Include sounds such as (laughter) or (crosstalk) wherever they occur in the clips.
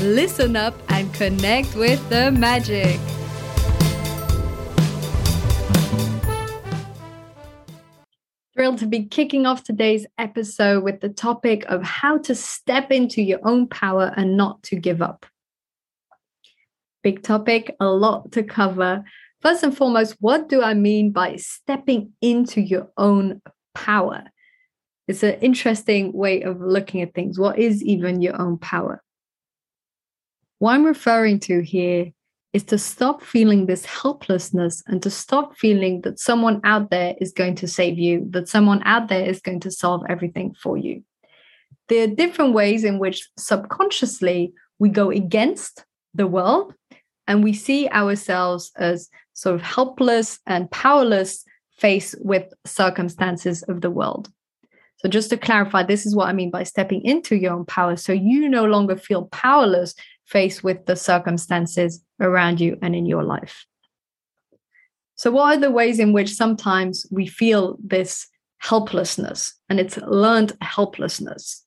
listen up, and connect with the magic. Thrilled to be kicking off today's episode with the topic of how to step into your own power and not to give up. Big topic, a lot to cover. First and foremost, what do I mean by stepping into your own power? It's an interesting way of looking at things. What is even your own power? What I'm referring to here is to stop feeling this helplessness and to stop feeling that someone out there is going to save you, that someone out there is going to solve everything for you. There are different ways in which subconsciously we go against the world and we see ourselves as sort of helpless and powerless faced with circumstances of the world. So, just to clarify, this is what I mean by stepping into your own power. So, you no longer feel powerless faced with the circumstances around you and in your life. So, what are the ways in which sometimes we feel this helplessness and it's learned helplessness?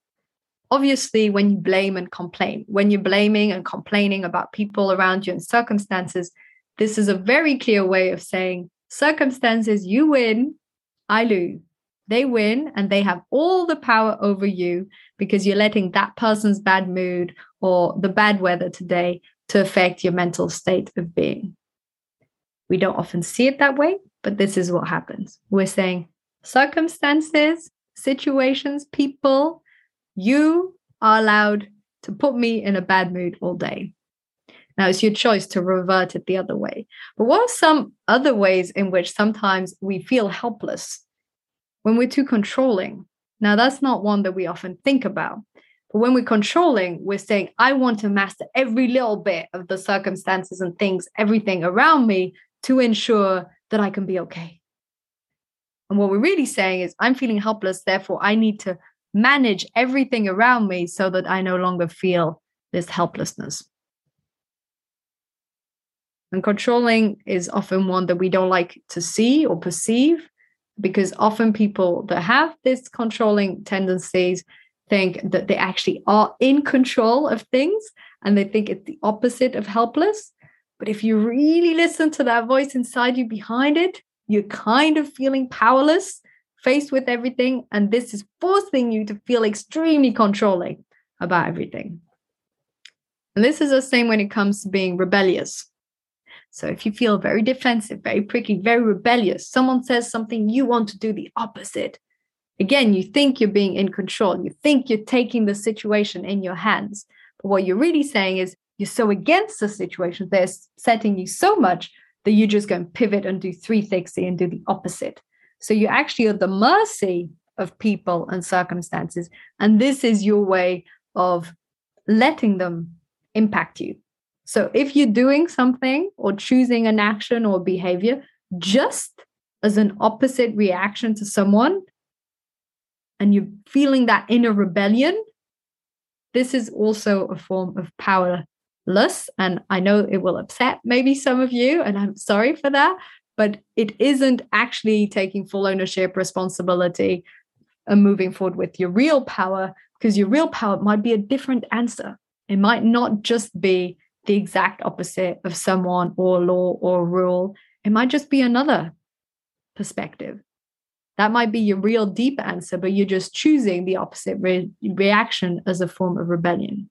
Obviously, when you blame and complain, when you're blaming and complaining about people around you and circumstances, this is a very clear way of saying, circumstances, you win, I lose. They win and they have all the power over you because you're letting that person's bad mood or the bad weather today to affect your mental state of being. We don't often see it that way, but this is what happens. We're saying circumstances, situations, people, you are allowed to put me in a bad mood all day. Now, it's your choice to revert it the other way. But what are some other ways in which sometimes we feel helpless when we're too controlling? Now, that's not one that we often think about. But when we're controlling, we're saying, I want to master every little bit of the circumstances and things, everything around me to ensure that I can be okay. And what we're really saying is, I'm feeling helpless, therefore, I need to manage everything around me so that I no longer feel this helplessness. And controlling is often one that we don't like to see or perceive because often people that have this controlling tendencies think that they actually are in control of things and they think it's the opposite of helpless. But if you really listen to that voice inside you behind it, you're kind of feeling powerless, faced with everything. And this is forcing you to feel extremely controlling about everything. And this is the same when it comes to being rebellious. So if you feel very defensive, very prickly, very rebellious, someone says something, you want to do the opposite. Again, you think you're being in control. You think you're taking the situation in your hands. But what you're really saying is you're so against the situation, they're setting you so much that you just go and pivot and do 360 and do the opposite. So you're actually at the mercy of people and circumstances. And this is your way of letting them impact you. So if you're doing something or choosing an action or behavior just as an opposite reaction to someone, and you're feeling that inner rebellion, this is also a form of powerless. And I know it will upset maybe some of you, and I'm sorry for that, but it isn't actually taking full ownership, responsibility, and moving forward with your real power, because your real power might be a different answer. It might not just be the exact opposite of someone or law or rule. It might just be another perspective. That might be your real deep answer, but you're just choosing the opposite re- reaction as a form of rebellion.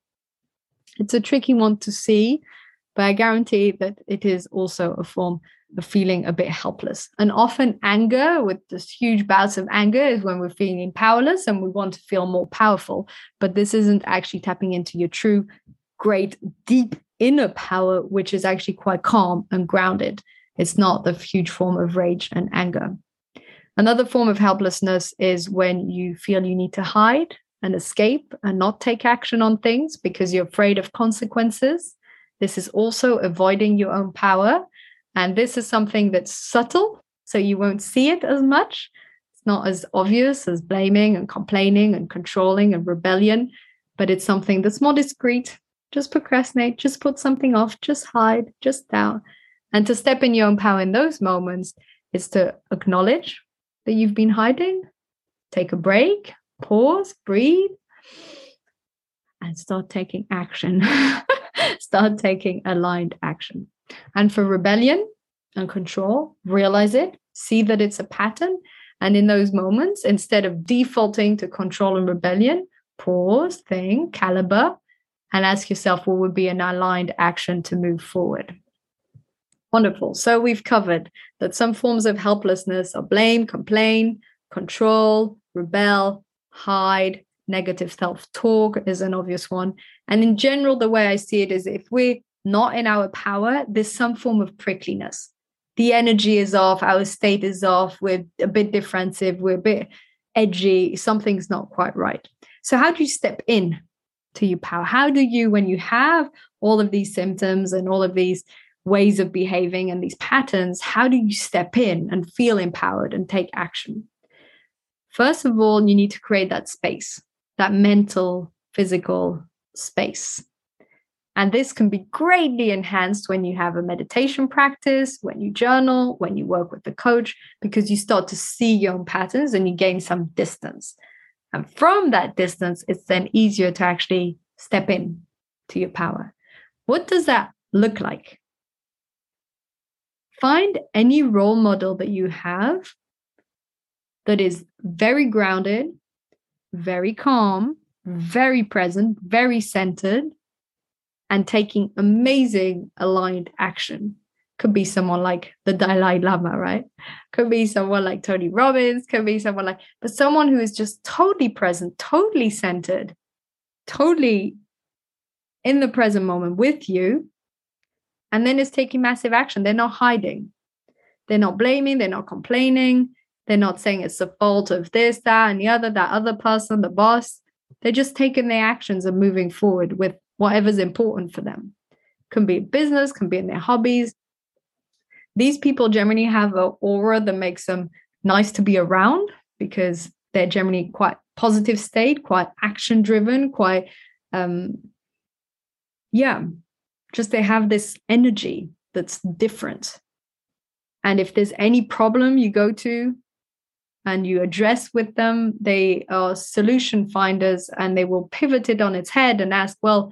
It's a tricky one to see, but I guarantee that it is also a form of feeling a bit helpless. And often, anger, with this huge bouts of anger, is when we're feeling powerless and we want to feel more powerful. But this isn't actually tapping into your true, great, deep inner power, which is actually quite calm and grounded. It's not the huge form of rage and anger. Another form of helplessness is when you feel you need to hide and escape and not take action on things because you're afraid of consequences. This is also avoiding your own power. And this is something that's subtle, so you won't see it as much. It's not as obvious as blaming and complaining and controlling and rebellion, but it's something that's more discreet. Just procrastinate, just put something off, just hide, just doubt. And to step in your own power in those moments is to acknowledge that you've been hiding, take a break, pause, breathe, and start taking action. (laughs) start taking aligned action. And for rebellion and control, realize it, see that it's a pattern. And in those moments, instead of defaulting to control and rebellion, pause, think, caliber, and ask yourself what would be an aligned action to move forward. Wonderful. So we've covered that some forms of helplessness are blame, complain, control, rebel, hide, negative self talk is an obvious one. And in general, the way I see it is if we're not in our power, there's some form of prickliness. The energy is off, our state is off, we're a bit defensive, we're a bit edgy, something's not quite right. So, how do you step in to your power? How do you, when you have all of these symptoms and all of these ways of behaving and these patterns, how do you step in and feel empowered and take action? First of all, you need to create that space, that mental, physical space. And this can be greatly enhanced when you have a meditation practice, when you journal, when you work with the coach, because you start to see your own patterns and you gain some distance. And from that distance, it's then easier to actually step in to your power. What does that look like? Find any role model that you have that is very grounded, very calm, very present, very centered, and taking amazing aligned action. Could be someone like the Dalai Lama, right? Could be someone like Tony Robbins, could be someone like, but someone who is just totally present, totally centered, totally in the present moment with you, and then is taking massive action. They're not hiding, they're not blaming, they're not complaining, they're not saying it's the fault of this, that, and the other, that other person, the boss. They're just taking their actions and moving forward with whatever's important for them. Can be business, can be in their hobbies. These people generally have an aura that makes them nice to be around because they're generally quite positive state, quite action driven, quite um yeah, just they have this energy that's different. And if there's any problem you go to and you address with them, they are solution finders and they will pivot it on its head and ask, well,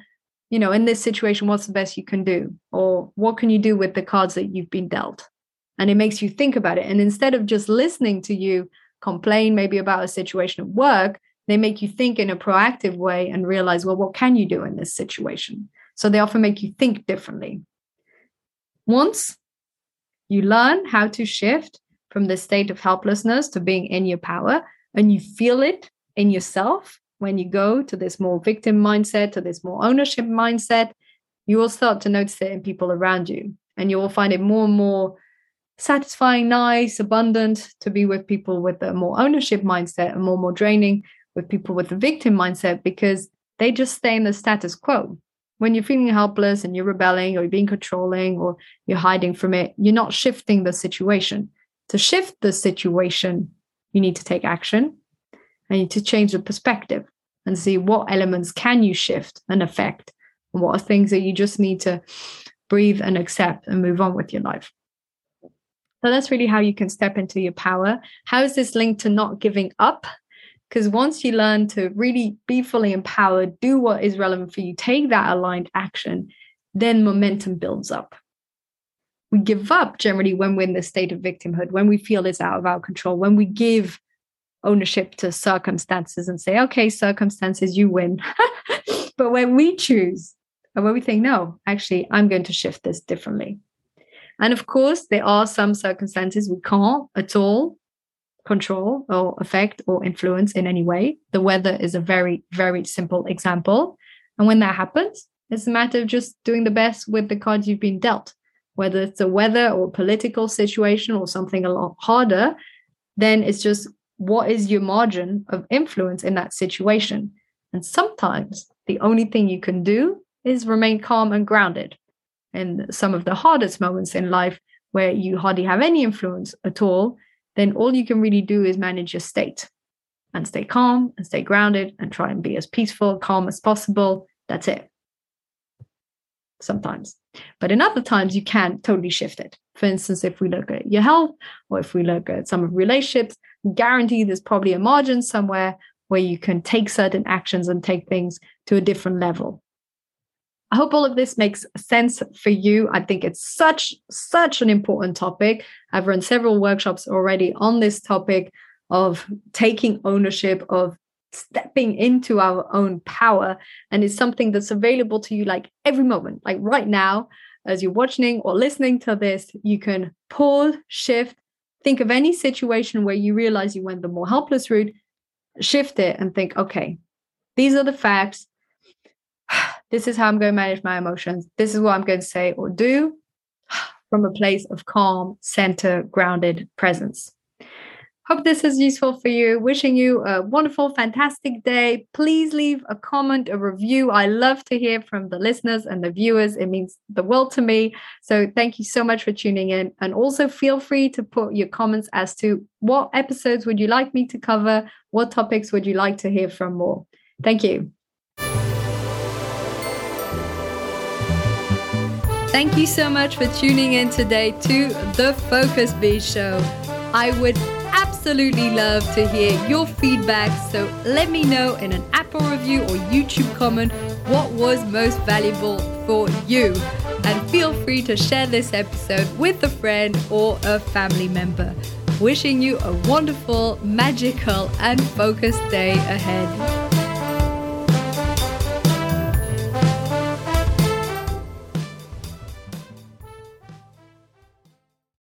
you know, in this situation, what's the best you can do? Or what can you do with the cards that you've been dealt? And it makes you think about it. And instead of just listening to you complain maybe about a situation at work, they make you think in a proactive way and realize, well, what can you do in this situation? So they often make you think differently. Once you learn how to shift from the state of helplessness to being in your power and you feel it in yourself when you go to this more victim mindset to this more ownership mindset you will start to notice it in people around you. And you will find it more and more satisfying nice abundant to be with people with a more ownership mindset and more and more draining with people with the victim mindset because they just stay in the status quo. When you're feeling helpless and you're rebelling or you're being controlling or you're hiding from it you're not shifting the situation. To shift the situation, you need to take action. And need to change the perspective and see what elements can you shift and affect, and what are things that you just need to breathe and accept and move on with your life. So that's really how you can step into your power. How is this linked to not giving up? Because once you learn to really be fully empowered, do what is relevant for you, take that aligned action, then momentum builds up we give up generally when we're in the state of victimhood, when we feel it's out of our control, when we give ownership to circumstances and say, okay, circumstances, you win. (laughs) but when we choose, and when we think, no, actually, I'm going to shift this differently. And of course, there are some circumstances we can't at all control or affect or influence in any way. The weather is a very, very simple example. And when that happens, it's a matter of just doing the best with the cards you've been dealt whether it's a weather or political situation or something a lot harder, then it's just what is your margin of influence in that situation? And sometimes the only thing you can do is remain calm and grounded in some of the hardest moments in life where you hardly have any influence at all, then all you can really do is manage your state and stay calm and stay grounded and try and be as peaceful, calm as possible. That's it. Sometimes. But in other times, you can totally shift it. For instance, if we look at your health or if we look at some of relationships, guarantee there's probably a margin somewhere where you can take certain actions and take things to a different level. I hope all of this makes sense for you. I think it's such, such an important topic. I've run several workshops already on this topic of taking ownership, of stepping into our own power. And it's something that's available to you like every moment, like right now, as you're watching or listening to this, you can pause, shift, think of any situation where you realize you went the more helpless route, shift it and think, okay, these are the facts (sighs) this is how I'm going to manage my emotions. This is what I'm going to say or do (sighs) from a place of calm, center, grounded presence. Hope this is useful for you. Wishing you a wonderful, fantastic day. Please leave a comment, a review. I love to hear from the listeners and the viewers. It means the world to me. So thank you so much for tuning in. And also feel free to put your comments as to what episodes would you like me to cover? What topics would you like to hear from more? Thank you. Thank you so much for tuning in today to the Focus Bee Show. I would absolutely love to hear your feedback, so let me know in an Apple review or YouTube comment what was most valuable for you. And feel free to share this episode with a friend or a family member. Wishing you a wonderful, magical, and focused day ahead.